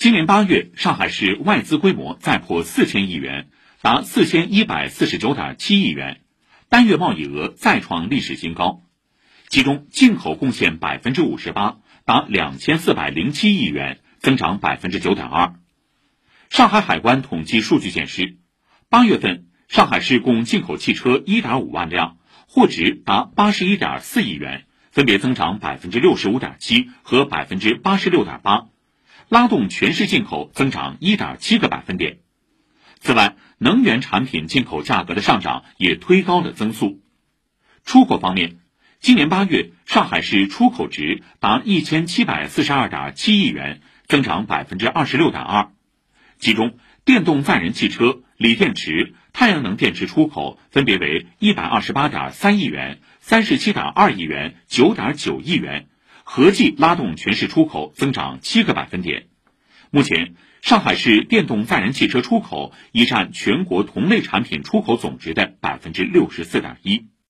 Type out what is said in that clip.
今年八月，上海市外资规模再破四千亿元，达四千一百四十九点七亿元，单月贸易额再创历史新高。其中，进口贡献百分之五十八，达两千四百零七亿元，增长百分之九点二。上海海关统计数据显示，八月份上海市共进口汽车一点五万辆，货值达八十一点四亿元，分别增长百分之六十五点七和百分之八十六点八，拉动全市进口增长一点七个百分点。此外，能源产品进口价格的上涨也推高了增速。出口方面。今年八月，上海市出口值达一千七百四十二点七亿元，增长百分之二十六点二。其中，电动载人汽车、锂电池、太阳能电池出口分别为一百二十八点三亿元、三十七点二亿元、九点九亿元，合计拉动全市出口增长七个百分点。目前，上海市电动载人汽车出口已占全国同类产品出口总值的百分之六十四点一。